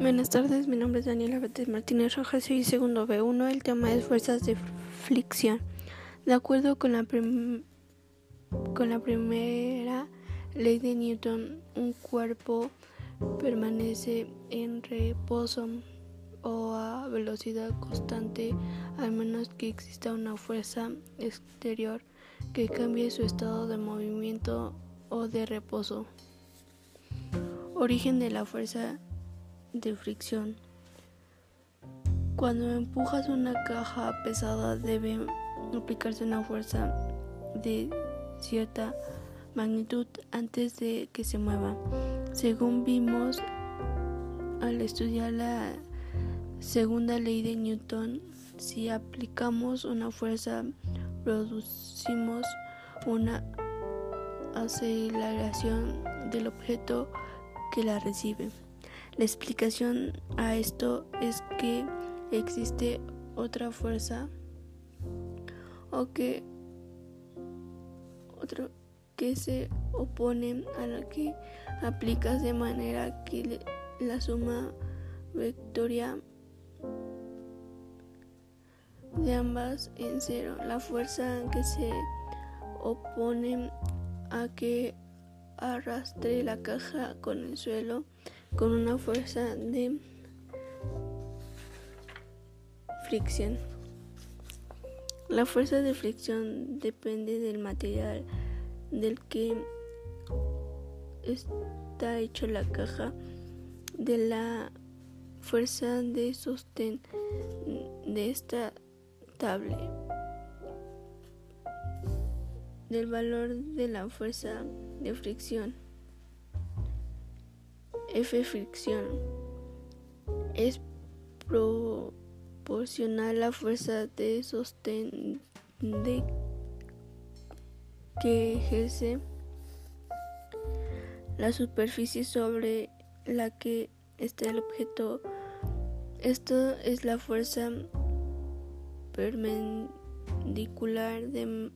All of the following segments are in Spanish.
Buenas tardes, mi nombre es Daniela Betes Martínez Rojas, soy segundo B1. El tema es fuerzas de fricción. De acuerdo con la, con la primera ley de Newton, un cuerpo permanece en reposo o a velocidad constante al menos que exista una fuerza exterior que cambie su estado de movimiento o de reposo. Origen de la fuerza de fricción. Cuando empujas una caja pesada debe aplicarse una fuerza de cierta magnitud antes de que se mueva. Según vimos al estudiar la segunda ley de Newton, si aplicamos una fuerza producimos una aceleración del objeto que la recibe. La explicación a esto es que existe otra fuerza o que otro que se opone a la que aplicas de manera que la suma vectoria de ambas en cero. La fuerza que se opone a que arrastre la caja con el suelo con una fuerza de fricción. La fuerza de fricción depende del material del que está hecho la caja, de la fuerza de sostén de esta tabla, del valor de la fuerza de fricción. F fricción es proporcional a la fuerza de sostén que ejerce la superficie sobre la que está el objeto. Esto es la fuerza perpendicular de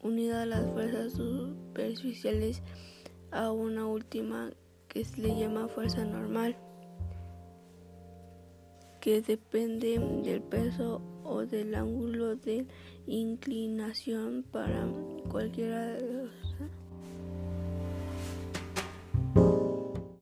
unida a las fuerzas superficiales a una última que se le llama fuerza normal, que depende del peso o del ángulo de inclinación para cualquiera de los